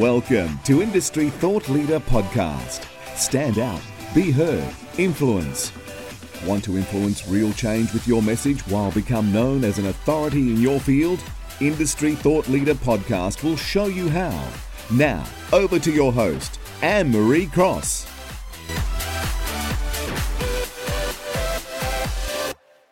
Welcome to Industry Thought Leader Podcast. Stand out, be heard, influence. Want to influence real change with your message while become known as an authority in your field? Industry Thought Leader Podcast will show you how. Now, over to your host, Anne Marie Cross.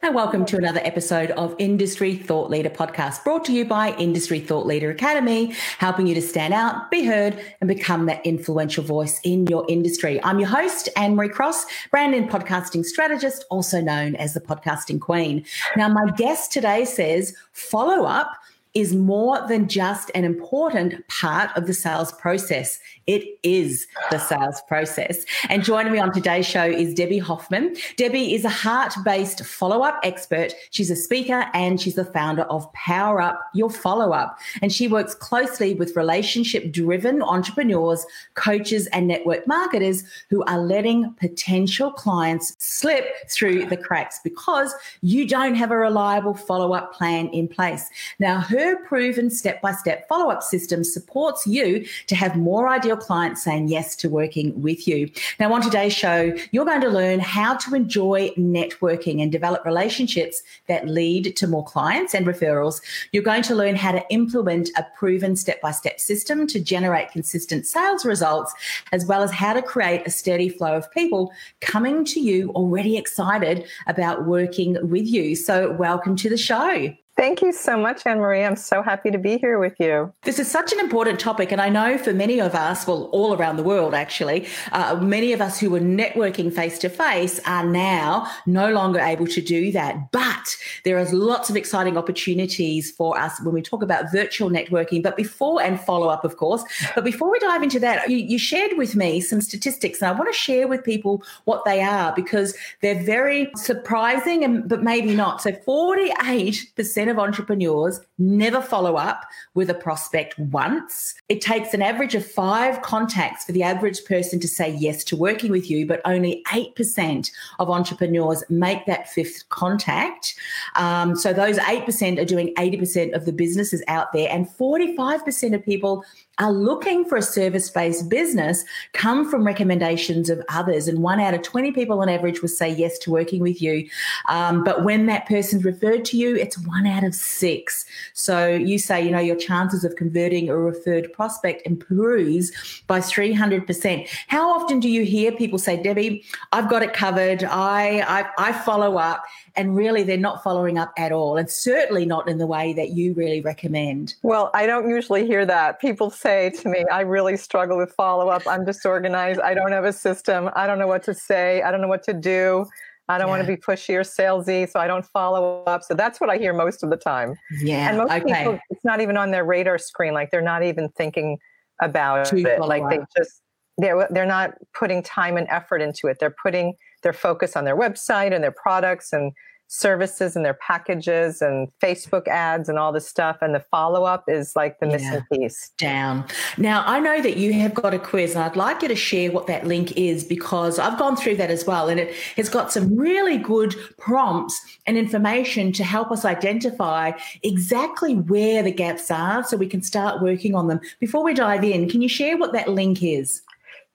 And welcome to another episode of Industry Thought Leader Podcast, brought to you by Industry Thought Leader Academy, helping you to stand out, be heard, and become that influential voice in your industry. I'm your host, Anne Marie Cross, brand and podcasting strategist, also known as the podcasting queen. Now, my guest today says follow up is more than just an important part of the sales process. It is the sales process. And joining me on today's show is Debbie Hoffman. Debbie is a heart based follow up expert. She's a speaker and she's the founder of Power Up Your Follow Up. And she works closely with relationship driven entrepreneurs, coaches, and network marketers who are letting potential clients slip through the cracks because you don't have a reliable follow up plan in place. Now, her her proven step by step follow up system supports you to have more ideal clients saying yes to working with you. Now, on today's show, you're going to learn how to enjoy networking and develop relationships that lead to more clients and referrals. You're going to learn how to implement a proven step by step system to generate consistent sales results, as well as how to create a steady flow of people coming to you already excited about working with you. So, welcome to the show. Thank you so much, Anne Marie. I'm so happy to be here with you. This is such an important topic. And I know for many of us, well, all around the world actually, uh, many of us who were networking face to face are now no longer able to do that. But there are lots of exciting opportunities for us when we talk about virtual networking. But before, and follow up, of course, but before we dive into that, you, you shared with me some statistics. And I want to share with people what they are because they're very surprising, and but maybe not. So 48% of entrepreneurs never follow up with a prospect once. It takes an average of five contacts for the average person to say yes to working with you, but only 8% of entrepreneurs make that fifth contact. Um, so those 8% are doing 80% of the businesses out there, and 45% of people are looking for a service based business come from recommendations of others. And one out of 20 people on average will say yes to working with you. Um, but when that person's referred to you, it's one out of six. So you say, you know, your chances of converting a referred prospect improves by 300%. How often do you hear people say, Debbie, I've got it covered. I, I, I follow up and really they're not following up at all and certainly not in the way that you really recommend. Well i don't usually hear that. People say to me i really struggle with follow-up. I'm disorganized. I don't have a system. I don't know what to say. I don't know what to do. I don't yeah. want to be pushy or salesy so i don't follow up. So that's what i hear most of the time. Yeah and most okay. people it's not even on their radar screen like they're not even thinking about to it. like up. they just they're they're not putting time and effort into it. They're putting their focus on their website and their products and services and their packages and Facebook ads and all this stuff. And the follow up is like the yeah, missing piece. Down. Now, I know that you have got a quiz, and I'd like you to share what that link is because I've gone through that as well. And it has got some really good prompts and information to help us identify exactly where the gaps are so we can start working on them. Before we dive in, can you share what that link is?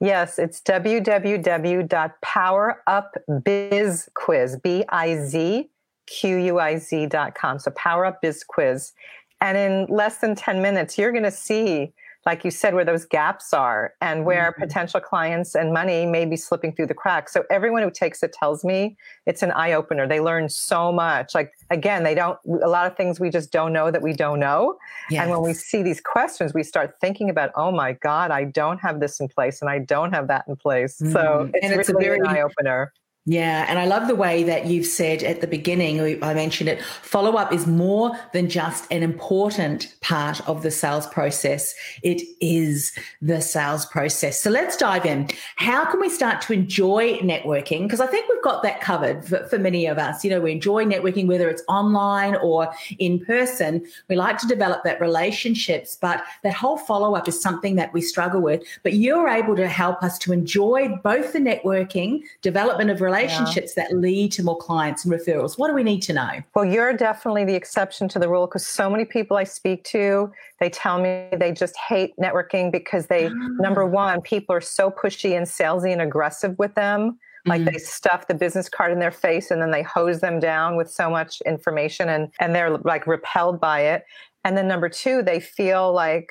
Yes, it's www.powerupbizquiz, B-I-Z-Q-U-I-Z.com. So Power Up Biz Quiz. And in less than 10 minutes, you're going to see like you said, where those gaps are and where mm-hmm. potential clients and money may be slipping through the cracks. So everyone who takes it tells me it's an eye opener. They learn so much. Like again, they don't a lot of things we just don't know that we don't know. Yes. And when we see these questions, we start thinking about, oh my God, I don't have this in place and I don't have that in place. Mm-hmm. So it's, and it's really a very eye opener. Yeah, and I love the way that you've said at the beginning, I mentioned it, follow up is more than just an important part of the sales process. It is the sales process. So let's dive in. How can we start to enjoy networking? Because I think we've got that covered for, for, many of us. You know, we enjoy networking, whether it's online or in person. We like to develop that relationships, but that whole follow up is something that we struggle with. But you're able to help us to enjoy both the networking, development of relationships, relationships yeah. that lead to more clients and referrals? What do we need to know? Well, you're definitely the exception to the rule because so many people I speak to, they tell me they just hate networking because they, number ah. one, people are so pushy and salesy and aggressive with them. Like mm-hmm. they stuff the business card in their face and then they hose them down with so much information and, and they're like repelled by it. And then number two, they feel like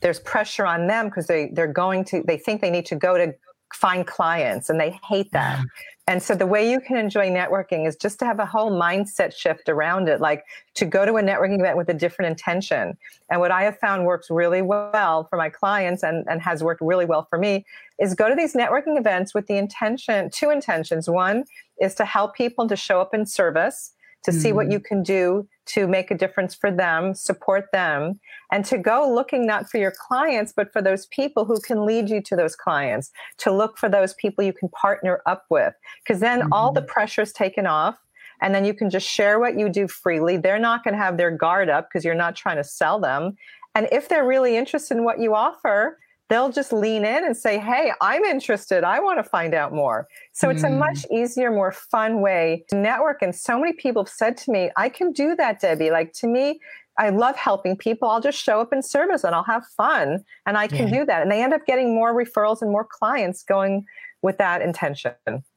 there's pressure on them because they, they're going to, they think they need to go to find clients and they hate that. And so the way you can enjoy networking is just to have a whole mindset shift around it, like to go to a networking event with a different intention. And what I have found works really well for my clients and, and has worked really well for me is go to these networking events with the intention, two intentions. One is to help people to show up in service to mm-hmm. see what you mm. can do to make a difference for them, support them, and to go looking not for your clients, but for those people who can lead you to those clients, to look for those people you can partner up with. Because then mm-hmm. all the mm-hmm. pressure is taken off. And then you can just share what you do freely. They're not going to have their guard up because you're not trying to sell them. And if they're really interested in what you offer, they'll just lean in and say, Hey, I'm interested. I want to find out more. So mm. it's a mm. much easier, more fun way to network. And so many people have said to me, I can do that, Debbie. Like to me, I love helping people. I'll just show up in service and I'll have fun and I can yeah. do that. And they end up getting more referrals and more clients going with that intention.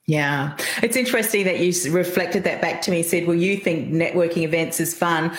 Yeah, it's interesting that you reflected that back to me. Said, "Well, you think networking events is fun."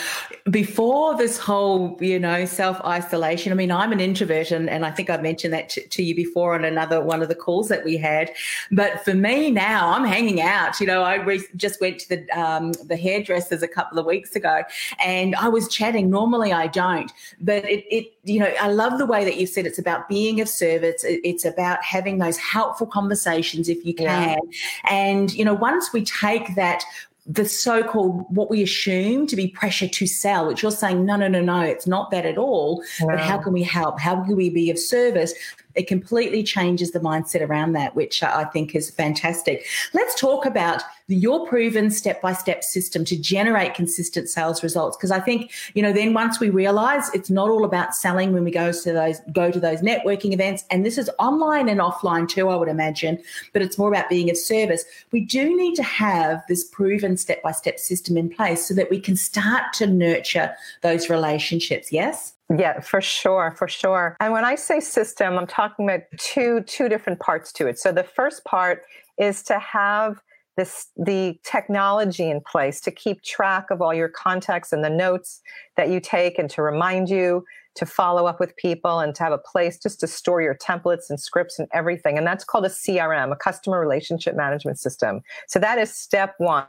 Before this whole, you know, self isolation. I mean, I'm an introvert, and, and I think I mentioned that to, to, you before on another one of the calls that we had. But for me now, I'm hanging out. You know, I re- just went to the um, the hairdressers a couple of weeks ago, and I was chatting. Normally, I don't, but it, it you know, I love the way that you said it's about being of service. It's about having those helpful conversations if you can. Yeah and, you know, once we take that the so-called what we assume to be pressure to sell, which you're saying, no, no, no, no, it's not that at all. Wow. But how can we help? How can we be of service? It completely changes the mindset around that, which I think is fantastic. Let's talk about your proven step by step system to generate consistent sales results. Because I think, you know, then once we realize it's not all about selling when we go to those, go to those networking events, and this is online and offline too, I would imagine, but it's more about being of service. We do need to have this proven step by step system in place so that we can start to nurture those relationships. Yes? Yeah, for sure, for sure. And when I say system, I'm talking about two two different parts to it. So the first part is to have this the technology in place to keep track of all your contacts and the notes that you take and to remind you to follow up with people and to have a place just to store your templates and scripts and everything. And that's called a CRM, a customer relationship management system. So that is step 1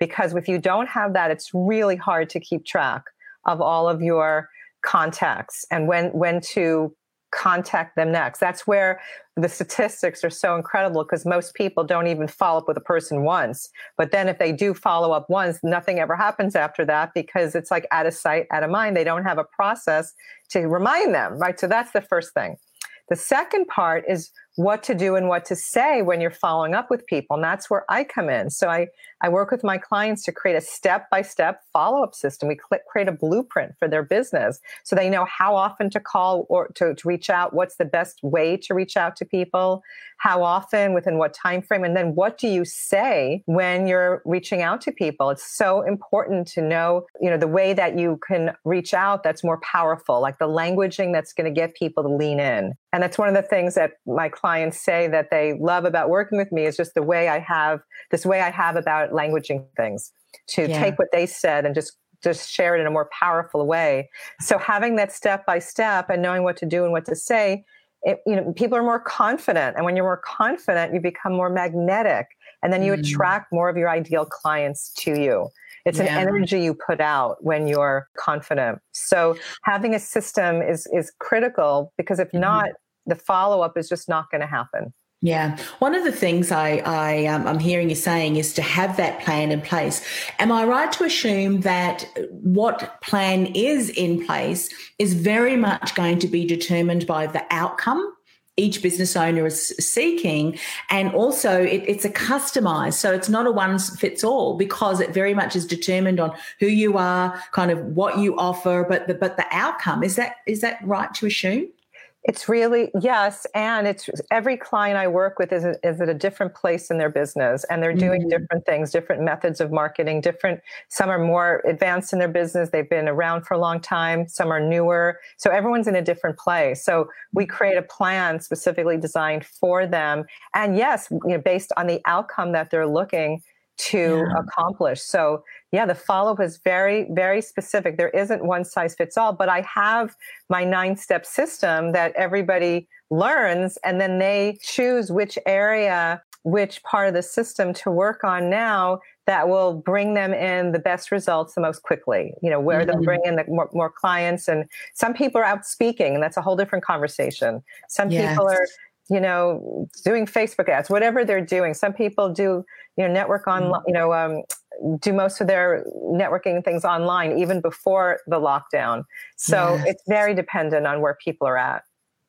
because if you don't have that it's really hard to keep track of all of your contacts and when when to contact them next. That's where the statistics are so incredible because most people don't even follow up with a person once. But then if they do follow up once, nothing ever happens after that because it's like out of sight, out of mind. They don't have a process to remind them, right? So that's the first thing. The second part is what to do and what to say when you're following up with people. And that's where I come in. So I, I work with my clients to create a step by step follow up system. We create a blueprint for their business so they know how often to call or to, to reach out, what's the best way to reach out to people, how often, within what time frame, and then what do you say when you're reaching out to people? It's so important to know, you know, the way that you can reach out that's more powerful, like the languaging that's going to get people to lean in. And that's one of the things that my clients say that they love about working with me is just the way I have this way I have about languaging things to yeah. take what they said and just just share it in a more powerful way. So having that step by step and knowing what to do and what to say, it, you know, people are more confident, and when you're more confident, you become more magnetic, and then you mm. attract more of your ideal clients to you. It's yeah. an energy you put out when you're confident. So having a system is is critical because if mm-hmm. not, the follow up is just not going to happen. Yeah, one of the things I, I um, I'm hearing you saying is to have that plan in place. Am I right to assume that what plan is in place is very much going to be determined by the outcome each business owner is seeking, and also it, it's a customized, so it's not a one fits all because it very much is determined on who you are, kind of what you offer, but the, but the outcome is that is that right to assume? It's really yes, and it's every client I work with is is at a different place in their business, and they're doing mm-hmm. different things, different methods of marketing, different. Some are more advanced in their business; they've been around for a long time. Some are newer, so everyone's in a different place. So we create a plan specifically designed for them, and yes, you know, based on the outcome that they're looking to yeah. accomplish. So, yeah, the follow up is very, very specific. There isn't one size fits all, but I have my nine step system that everybody learns, and then they choose which area, which part of the system to work on now that will bring them in the best results the most quickly. You know, where mm-hmm. they'll bring in the more, more, clients. And some people are out speaking, and that's a whole different conversation. Some yes. people are you know, doing Facebook ads, whatever they're doing. Some people do, you know, network on, mm-hmm. you know, um, do most of their networking things online even before the lockdown. So yes. it's very dependent on where people are at.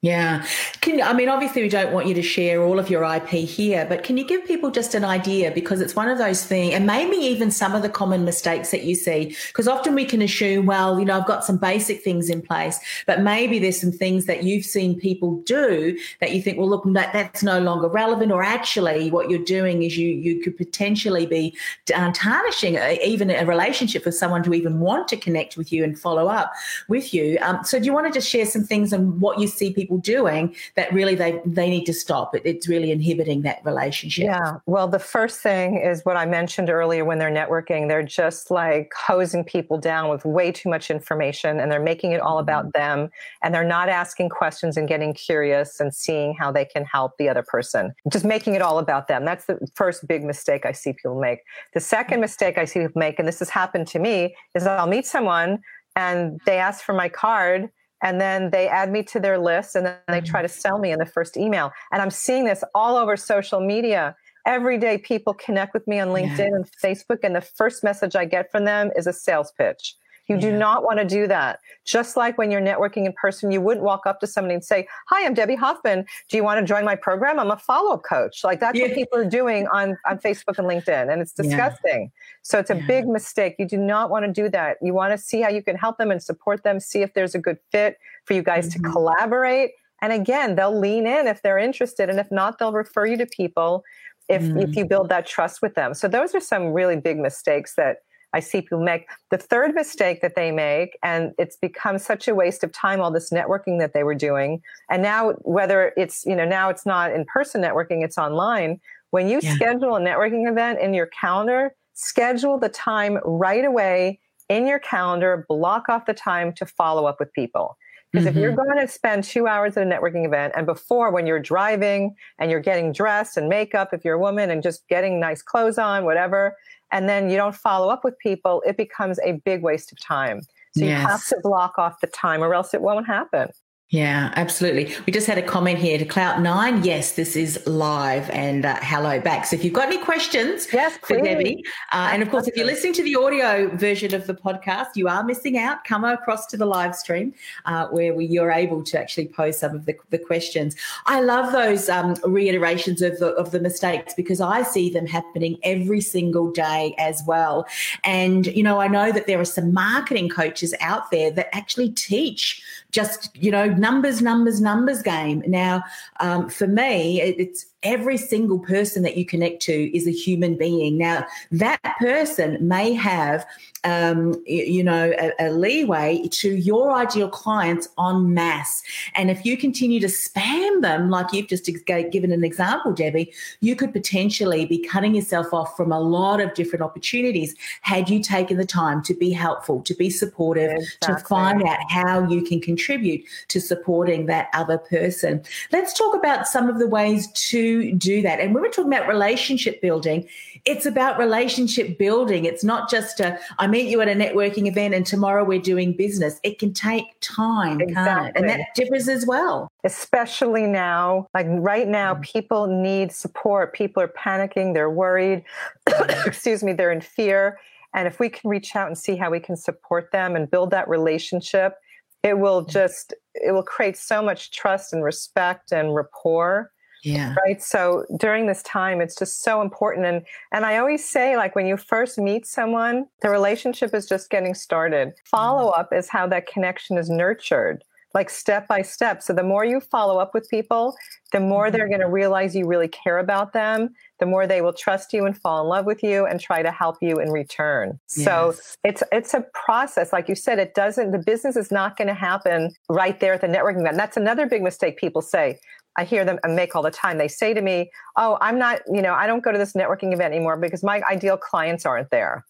Yeah. Can I mean obviously we don't want you to share all of your IP here, but can you give people just an idea because it's one of those things and maybe even some of the common mistakes that you see because often we can assume well, you know, I've got some basic things in place, but maybe there's some things that you've seen people do that you think well look that that's no longer relevant or actually what you're doing is you you could potentially be uh, tarnishing a, even a relationship with someone to even want to connect with you and follow up with you. Um, so do you want to just share some things and what you see people people doing that really they they need to stop. It, it's really inhibiting that relationship. Yeah. Well, the first thing is what I mentioned earlier when they're networking, they're just like hosing people down with way too much information and they're making it all about mm-hmm. them and they're not asking questions and getting curious and seeing how they can help the other person. Just making it all about them. That's the first big mistake I see people make. The second mistake I see people make, and this has happened to me, is I'll meet someone and they ask for my card and then they add me to their list and then they try to mm-hmm. sell me in the first email. And i'm seeing this all over social media. Every day people connect with me on linkedin yeah. and facebook and the first message i get from them is a sales pitch you yeah. do not want to do that. Just like when you're networking in person, you wouldn't walk up to somebody and say, Hi, I'm Debbie Hoffman. Do you want to join my program? I'm a follow up coach. Like that's yeah. what people are doing on, on Facebook and LinkedIn. And it's disgusting. Yeah. So it's a big mistake. You do not want to do that. You want to see how you can help them and support them, see if there's a good fit for you guys mm-hmm. to collaborate. And again, they'll lean in if they're interested. And if not, they'll refer you to people if, mm-hmm. if you build that trust with them. So those are some really big mistakes that I see people make. The third mistake that they make, and it's become such a waste of time, all this networking that they were doing. And now, whether it's, you know, now it's not in person networking, it's online. When you yeah. schedule a networking event in your calendar, schedule the time right away in your calendar, block off the time to follow up with people. Because mm-hmm. if you're mm-hmm. going to spend two hours at a networking event, and before when you're driving and you're getting dressed and makeup, if you're a woman, and just getting nice clothes on, whatever, and then you don't follow up with people, it becomes a big waste of time. So yes. you have to block off the time or else it won't happen. Yeah, absolutely. We just had a comment here to Clout Nine. Yes, this is live and uh, hello back. So if you've got any questions yes, for Debbie, uh, and of course, if you're listening to the audio version of the podcast, you are missing out. Come across to the live stream uh, where we, you're able to actually pose some of the, the questions. I love those um, reiterations of the, of the mistakes because I see them happening every single day as well. And, you know, I know that there are some marketing coaches out there that actually teach just, you know, numbers, numbers, numbers game. Now, um, for me, it's every single person that you connect to is a human being. Now, that person may have, um, you know, a, a, leeway to your ideal clients en masse. And if you continue to spam them, like you've just given an example, Debbie, you could potentially be cutting yourself off from a lot of different opportunities had you taken the time to be helpful, to be supportive, exactly. to find out how you can contribute to supporting that other person. Let's talk about some of the ways to do that. And when we're talking about relationship building, it's about relationship building. It's not just a, I meet you at a networking event and tomorrow we're doing business. It can take time, exactly. And that differs as well. Especially now, like right now, mm. people need support. People are panicking, they're worried, excuse me, they're in fear. And if we can reach out and see how we can support them and build that relationship, it will mm. just it will create so much trust and respect and rapport yeah. Right. So during this time, it's just so important. And and I always say, like when you first meet someone, the relationship is just getting started. Mm-hmm. Follow up is how that connection is nurtured. like step by step. So the more you follow up with people, the more mm-hmm. they're going to realize you really care about them, the more they will trust you and fall in love with you and try to help you in return. Yes. So it's it's a process like you said it doesn't the business is not going to happen right there at the networking event. That's another big mistake people say. I hear them and make all the time. They say to me, "Oh, I'm not, you know, I don't go to this networking event anymore because my ideal clients aren't there."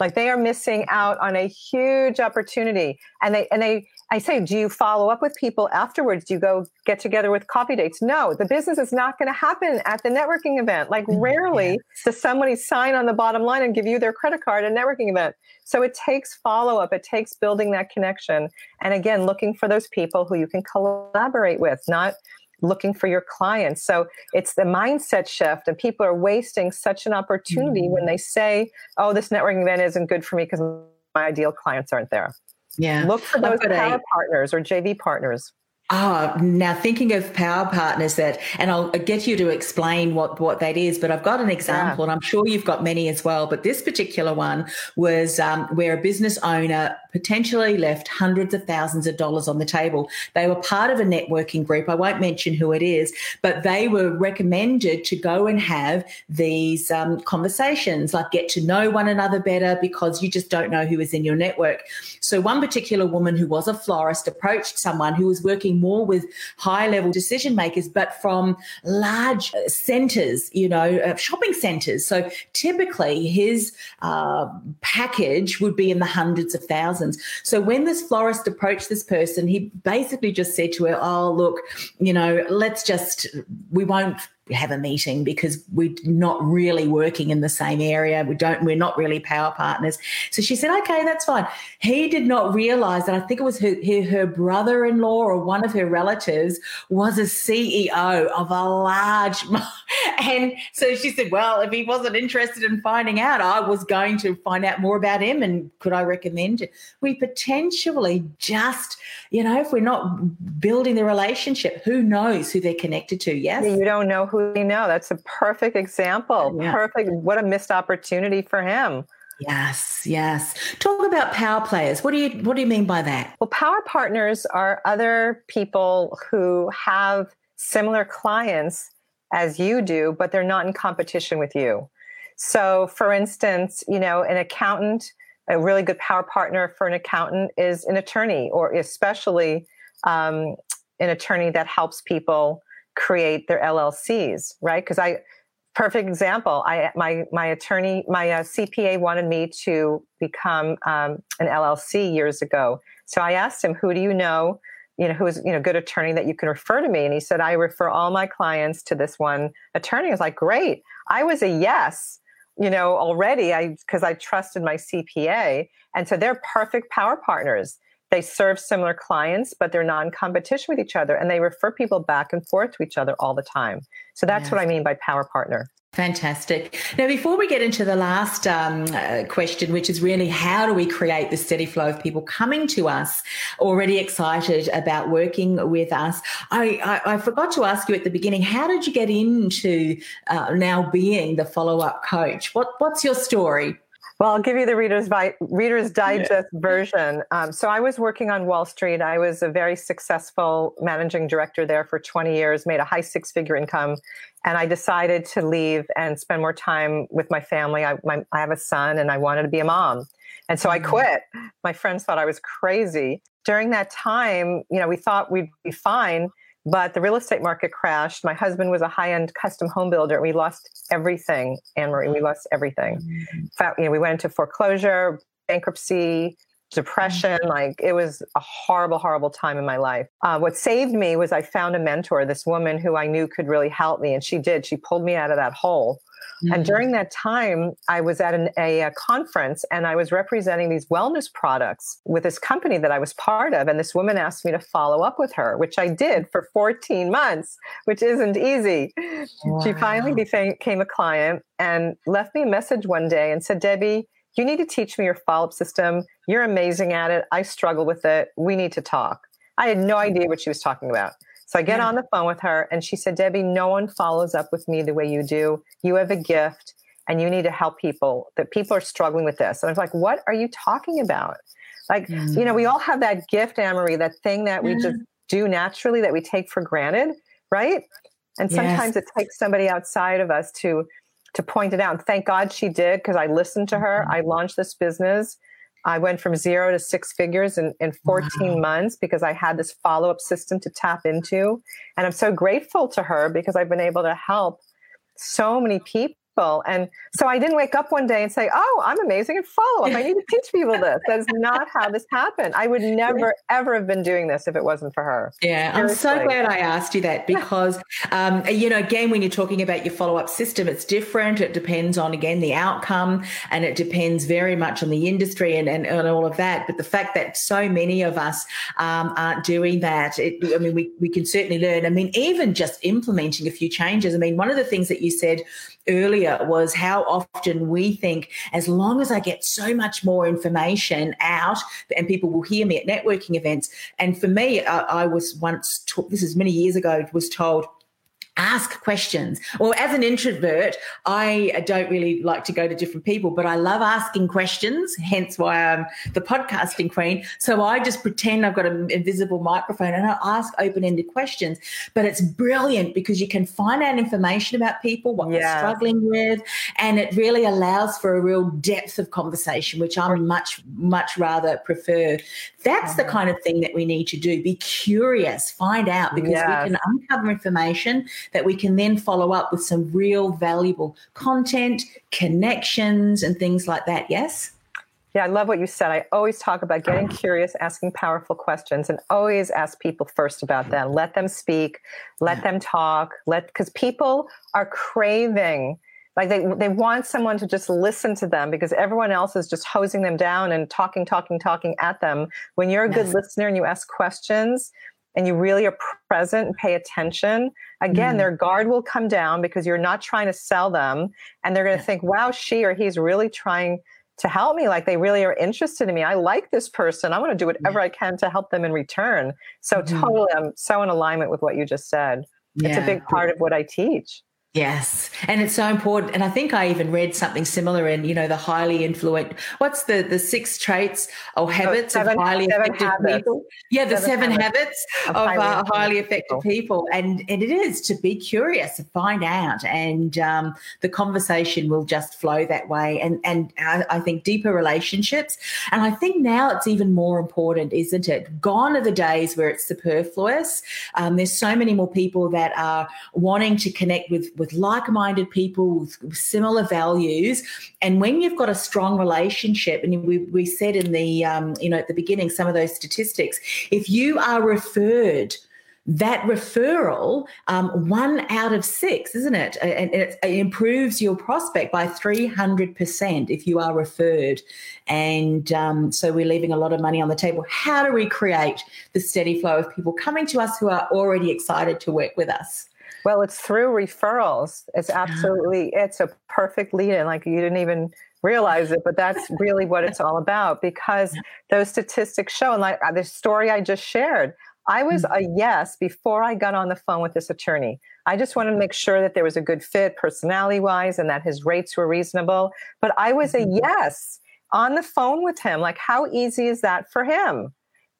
like they are missing out on a huge opportunity and they and they i say do you follow up with people afterwards do you go get together with coffee dates no the business is not going to happen at the networking event like mm-hmm. rarely yeah. does somebody sign on the bottom line and give you their credit card at a networking event so it takes follow up it takes building that connection and again looking for those people who you can collaborate with not looking for your clients. So it's the mindset shift, and people are wasting such an opportunity mm-hmm. when they say, "Oh, this networking event isn't good for me because my ideal clients aren't there." Yeah, look for those power partners or JV partners. Oh, now thinking of power partners that, and I'll get you to explain what, what that is, but I've got an example yeah. and I'm sure you've got many as well. But this particular one was um, where a business owner potentially left hundreds of thousands of dollars on the table. They were part of a networking group. I won't mention who it is, but they were recommended to go and have these um, conversations, like get to know one another better because you just don't know who is in your network. So one particular woman who was a florist approached someone who was more with high level decision makers, but from large centers, you know, uh, shopping centers. So typically his uh, package would be in the hundreds of thousands. So when this florist approached this person, he basically just said to her, Oh, look, you know, let's just, we won't have a meeting because we're not really working in the same area. We don't, we're not really power partners. So she said, okay, that's fine. He did not realize that I think it was her, her, her brother in law or one of her relatives was a CEO of a large. And so she said, well, if he wasn't interested in finding out, I was going to find out more about him. And could I recommend? We potentially just, you know, if we're not building the relationship, who knows who they're connected to? Yes. You don't know who we know. That's a perfect example. Yeah. Perfect. What a missed opportunity for him. Yes, yes. Talk about power players. What do you what do you mean by that? Well, power partners are other people who have similar clients as you do, but they're not in competition with you. So, for instance, you know, an accountant, a really good power partner for an accountant is an attorney, or especially um, an attorney that helps people create their LLCs, right? Because I, perfect example. I my my attorney, my uh, CPA wanted me to become um, an LLC years ago. So I asked him, "Who do you know? You know, who is you know good attorney that you can refer to me?" And he said, "I refer all my clients to this one attorney." I was like, "Great!" I was a yes, you know, already. I because I trusted my CPA, and so they're perfect power partners they serve similar clients, but they're not in competition with each other and they refer people back and forth to each other all the time. So that's yes. what I mean by power partner. Fantastic. Now, before we get into the last um, uh, question, which is really how do we create the steady flow of people coming to us already excited about working with us? I, I, I forgot to ask you at the beginning, how did you get into uh, now being the follow up coach? What, what's your story? Well, I'll give you the Reader's, Reader's Digest yeah. version. Um, so I was working on Wall Street. I was a very successful managing director there for 20 years, made a high six figure income. And I decided to leave and spend more time with my family. I, my, I have a son and I wanted to be a mom. And so I mm-hmm. quit. My friends thought I was crazy. During that time, you know, we thought we'd be fine but the real estate market crashed. My husband was a high end custom home builder. And we lost everything, Anne Marie. We lost everything. Mm-hmm. You know, we went into foreclosure, bankruptcy, depression. Mm-hmm. Like it was a horrible, horrible time in my life. Uh, what saved me was I found a mentor, this woman who I knew could really help me. And she did. She pulled me out of that hole. Mm-hmm. And during that time, I was at an, a, a, conference and I was representing these wellness products with this company that I was part of. And this woman asked me to follow up with her, which I did for 14 months, which isn't easy. Wow. She finally became a client and left me a message one day and said, Debbie, you need to teach me your follow up system. You're amazing at it. I struggle with it. We need to talk. I had no idea what she was talking about. So I get yeah. on the phone with her and she said, Debbie, no one follows up with me the way you do. You have a gift. and you need to help people that people are struggling with this. And I was like, what are you talking about? Like, mm. you know, we all have that gift, Anne-Marie, that thing that we just do naturally that we take for granted, right? And sometimes yes. it takes somebody outside of us to to point it out. And thank God she did because I listened to her. Mm-hmm. I launched this business. I went from zero to six figures in, in 14 wow. months because I had this follow up system to tap into. And I'm so grateful to her because I've been able to help so many people people. And so I didn't wake up one day and say, Oh, I'm amazing at follow up. I need to teach people this. That's not how this happened. I would never, ever have been doing this if it wasn't for her. Yeah. Seriously. I'm so glad I asked you that because, um, you know, again, when you're talking about your follow up system, it's different. It depends on, again, the outcome and it depends very much on the industry and, and, and all of that. But the fact that so many of us um, aren't doing that, it, I mean, we, we can certainly learn. I mean, even just implementing a few changes. I mean, one of the things that you said earlier was how often we think as long as I get so much more information out and people will hear me at networking events. And for me, I, I was once, taught, this is many years ago, was told, ask questions. Well, as an introvert, I don't really like to go to different people, but I love asking questions, hence why I'm the podcasting queen. So I just pretend I've got an invisible microphone and I ask open ended questions. But it's brilliant because you can find out information about people, what yeah. they're struggling with, and it really allows for a real depth of conversation, which I much, much rather prefer. That's the uh-huh. kind of thing that we need to do. Be curious, find out because yes. we can uncover information that we can then follow up with some real valuable content, connections, and things like that. Yes? Yeah, I love what you said. I always talk about getting curious, asking powerful questions, and always ask people first about them. Let them speak, let them talk, let because people are craving like they they want someone to just listen to them because everyone else is just hosing them down and talking talking talking at them when you're a good yes. listener and you ask questions and you really are present and pay attention, again, mm. their guard will come down because you're not trying to sell them. And they're going to think, wow, she or he's really trying to help me. Like they really are interested in me. I like this person. I want to do whatever. I can to help them in return. So, mm. totally, I'm so in alignment with what you just said. Yeah. It's a big part of what I teach. Yes. And it's so important. And I think I even read something similar in, you know, the highly influent, what's the, the six traits or habits oh, seven, of highly effective habits. people? Yeah, the seven, seven habits, habits, of, of highly, uh, highly effective people. people. And, and it is to be curious, to find out. And um, the conversation will just flow that way. And, and I, I think deeper relationships. And I think now it's even more important, isn't it? Gone are the days where it's superfluous. Um, there's so many more people that are wanting to connect with with like-minded people with, similar values and when you've got a strong relationship and we, we said in the um, you know at the beginning some of those statistics if you are referred that referral, um, one out of six, isn't it? And it, improves your prospect by 300% if you are referred. And um, so we're leaving a lot of money on the table. How do we create the steady flow of people coming to us who are already excited to work with us? Well, it's through referrals. It's absolutely, it's a perfect lead in. Like you didn't even realize it, but that's really what it's all about because those statistics show, and like uh, the story I just shared, I was a mm-hmm. yes before I got on the phone with this attorney. I just wanted to make sure that there was a good fit personality wise and that his rates were reasonable. But I was a mm-hmm. yes on the phone with him. Like, how easy is that for him?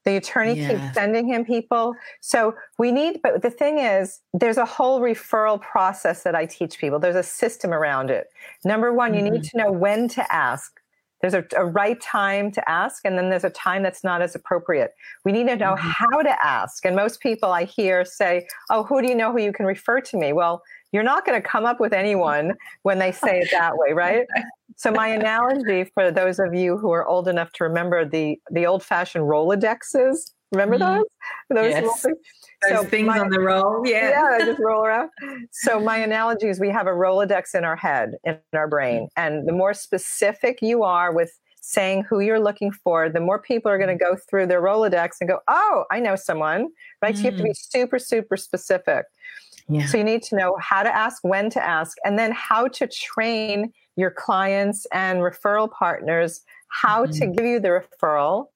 The attorney yeah. keeps sending him people. So we need, but the thing is, there's a whole referral process that I teach people. There's a system around it. Number one, mm-hmm. you need mm-hmm. to know when to ask. There's a, a, right time to ask, and then there's a time that's not as appropriate. We need to know mm-hmm. how to ask. And most people I hear say, Oh, who do you know who you can refer to me? Well, you're not going to come up with anyone when they say it that way, right? So my analogy for those of you who are old enough to remember the the old fashioned Rolodexes, remember mm-hmm. those? Those yes. things? Those so things my, on the roll, yeah, yeah, they just roll around. So my analogy is we have a Rolodex in our head, in our brain, and the more specific you are with saying who you're looking for, the more people are going to go through their Rolodex and go, "Oh, I know someone." Right? Mm. So you have to be mm. super, super specific. Yeah. So you need to know how to ask, when to ask, and then how to train your clients and referral partners how mm-hmm. to give you the referral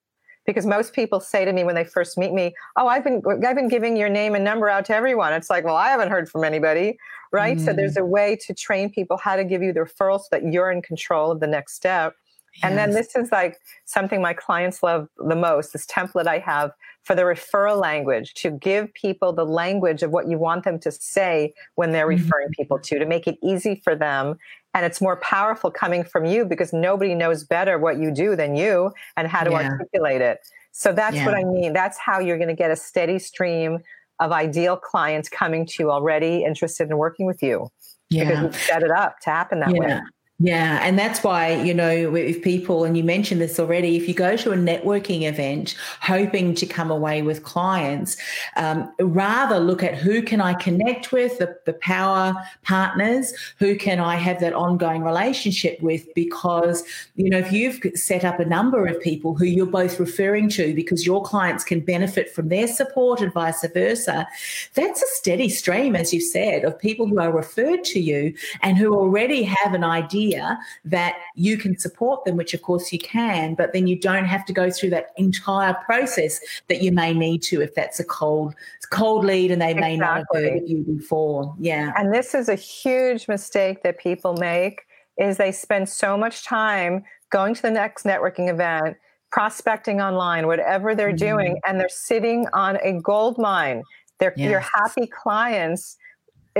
because most people say to me when they first meet me, "Oh, I've been I've been giving your name and number out to everyone." It's like, "Well, I haven't heard from anybody." Right? Mm. So there's a way to train people how to give you the referral so that you're in control of the next step. Yes. And then this is like something my clients love the most, this template I have for the referral language to give people the language of what you want them to say when they're mm-hmm. referring people to, to make it easy for them. And it's more powerful coming from you because nobody knows better what you do than you and how to yeah. articulate it. So that's yeah. what I mean. That's how you're going to get a steady stream of ideal clients coming to you already interested in working with you. Yeah. Because you've set it up to happen that way. Yeah, and that's why, you know, if people, and you mentioned this already, if you go to a networking event hoping to come away with clients, um, rather look at who can I connect with, the, the power partners, who can I have that ongoing relationship with, because, you know, if you've set up a number of people who you're both referring to because your clients can benefit from their support and vice versa, that's a steady stream, as you said, of people who are referred to you and who already have an idea idea that you can support them, which of course you can, but then you don't have to go through that entire process that you may need to if that's a cold cold lead and they exactly. may not have heard of you before. Yeah. And this is a huge mistake that people make is they spend so much time going to the next networking event prospecting online, whatever they're mm-hmm. doing, and they're sitting on a gold mine. They're yes. your happy clients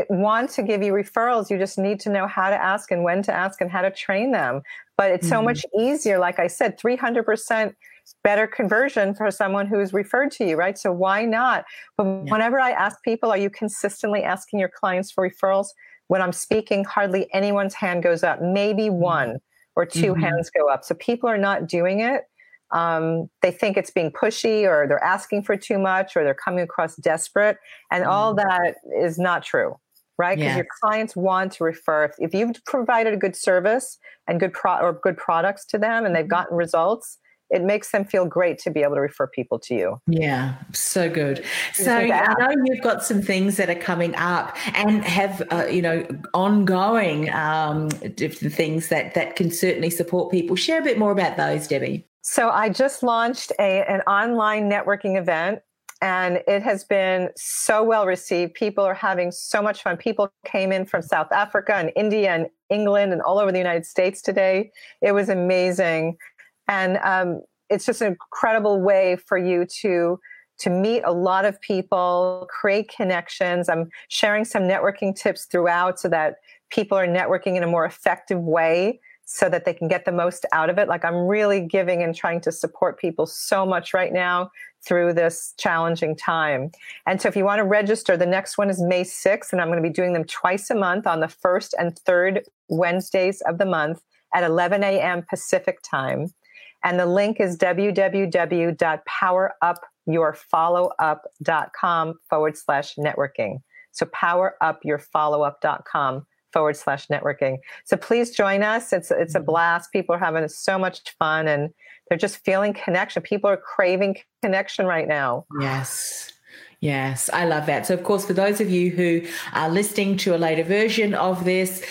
want to give you referrals. You just need to know how to ask and when to ask and how to train them. But it's mm-hmm. so much easier. Like I said, 300% better conversion for someone who's referred to you, right? So why not? But yeah. whenever I ask people, are you consistently asking your clients for referrals? When I'm speaking, hardly anyone's hand goes up, maybe mm-hmm. one or 2 mm-hmm. hands go up. So people are not doing it. Um, they think it's being pushy or they're asking for too much or they're coming across desperate. And all mm-hmm. that is not true right? Because yes. your clients want to refer. If, you've provided a good service and good pro or good products to them, and they've mm-hmm. gotten results, it makes them feel great to be able to refer people to you. Yeah, so good. So I know you've got some things that are coming up and have uh, you know ongoing um, different things that that can certainly support people. Share a bit more about those, Debbie. So I just launched a, an online networking event and it has been so well received. People are having so much fun. People came in from South Africa and India and England and all over the United States today. It was amazing, and um, it's just an incredible way for you to to meet a lot of people, create connections. I'm sharing some networking tips throughout so that people are networking in a more effective way so that they can get the most out of it. Like I'm really giving and trying to support people so much right now through this challenging time. And so if you want to register, the next one is May 6th, and I'm going to be doing them twice a month on the first and third Wednesdays of the month at 11 a.m. Pacific time. And the link is www.powerupyourfollowup.com forward slash networking. So powerupyourfollowup.com forward slash networking. So please join us. It's it's a mm-hmm. blast. People are having so much fun and they're just feeling connection. People are craving connection right now. Yes. Yes, I love that. So, of course, for those of you who are listening to a later version of this,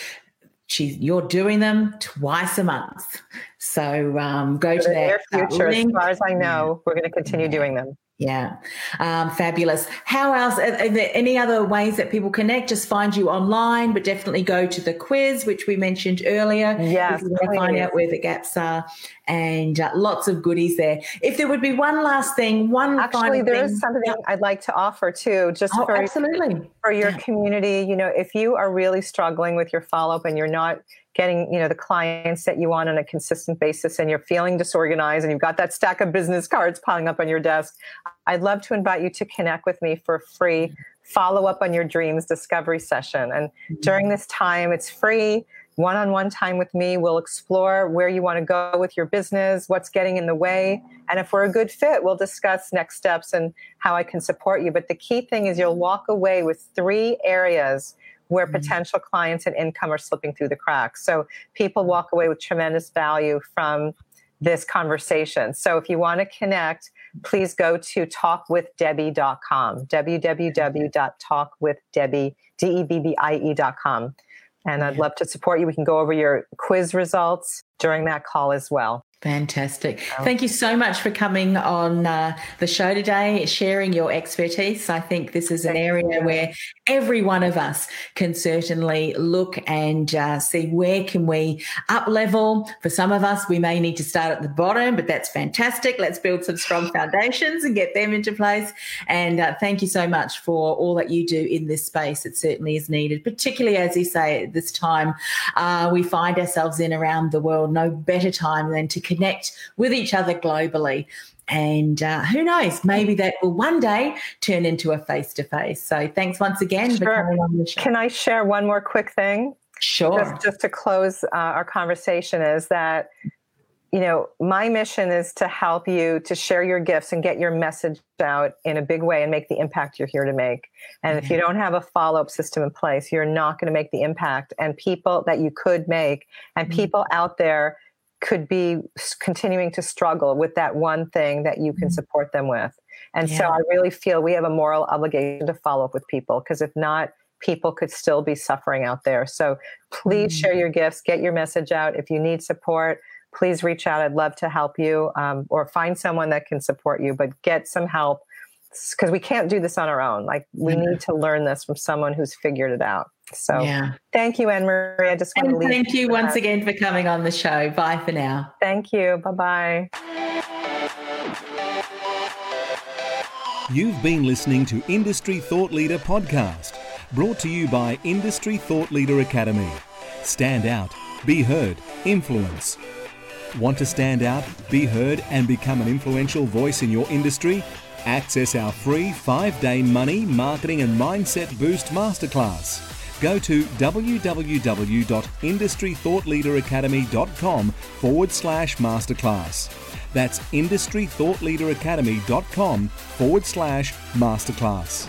she's, you're doing them twice a month. So, um, go to that future. Link. As far as I know, we're going to continue doing them. Yeah, um, fabulous. How else? Are, are, there any other ways that people connect? Just find you online, but definitely go to the quiz, which we mentioned earlier. Yeah, if you want to find out where the gaps are, and uh, lots of goodies there. If there would be one last thing, one actually, there is something I'd like to offer too, just oh, for absolutely for your yeah. community. You know, if you are really struggling with your follow up and you're not getting you know the clients that you want on a consistent basis and you're feeling disorganized and you've got that stack of business cards piling up on your desk i'd love to invite you to connect with me for a free follow up on your dreams discovery session. And mm-hmm. during this time it's free one-on-one time with me. We'll explore where you want to go with your business what's getting in the way and if we're a good fit we'll discuss next steps and how i can support you. But the key thing is you'll walk away with three areas where mm-hmm. potential clients and income are slipping through the cracks. So people walk away with tremendous value from this conversation. So if you want to connect, please go to talkwithdebbie.com, www.talkwithdebbie.com. And I'd love to support you. We can go over your quiz results during that call as well. Fantastic. Thank you so much for coming on uh, the show today, sharing your expertise. I think this is an area where every one of us can certainly look and uh, see where can we up level. For some of us, we may need to start at the bottom, but that's fantastic. Let's build some strong foundations and get them into place. And uh, thank you so much for all that you do in this space. It certainly is needed, particularly as you say at this time uh, we find ourselves in around the world. No better time than to connect with each other globally. And uh, who knows, maybe that will one day turn into a face to face. So thanks once again sure. for coming on the show. Can I share one more quick thing? Sure. Just, just to close uh, our conversation, is that you know, my mission is to help you to share your gifts and get your message out in a big way and make the impact you're here to make. And mm-hmm. if you don't have a follow up system in place, you're not going to make the impact. And people that you could make, and mm-hmm. people out there could be continuing to struggle with that one thing that you can mm-hmm. support them with. And yeah. so I really feel we have a moral obligation to follow up with people because if not, people could still be suffering out there. So please mm-hmm. share your gifts, get your message out. If you need support, please reach out. I'd love to help you um, or find someone that can support you, but get some help because we can't do this on our own. Like we mm-hmm. need to learn this from someone who's figured it out. So yeah. thank you, Anne Marie. I just want and to leave. Thank you once that. again for coming on the show. Bye for now. Thank you. Bye bye. You've been listening to Industry Thought Leader Podcast, brought to you by Industry Thought Leader Academy. Stand out, be heard, influence. Want to stand out, be heard, and become an influential voice in your industry? Access our free five day money, marketing, and mindset boost masterclass go to www.industrythoughtleaderacademy.com forward slash masterclass. That's industrythoughtleaderacademy.com forward slash masterclass.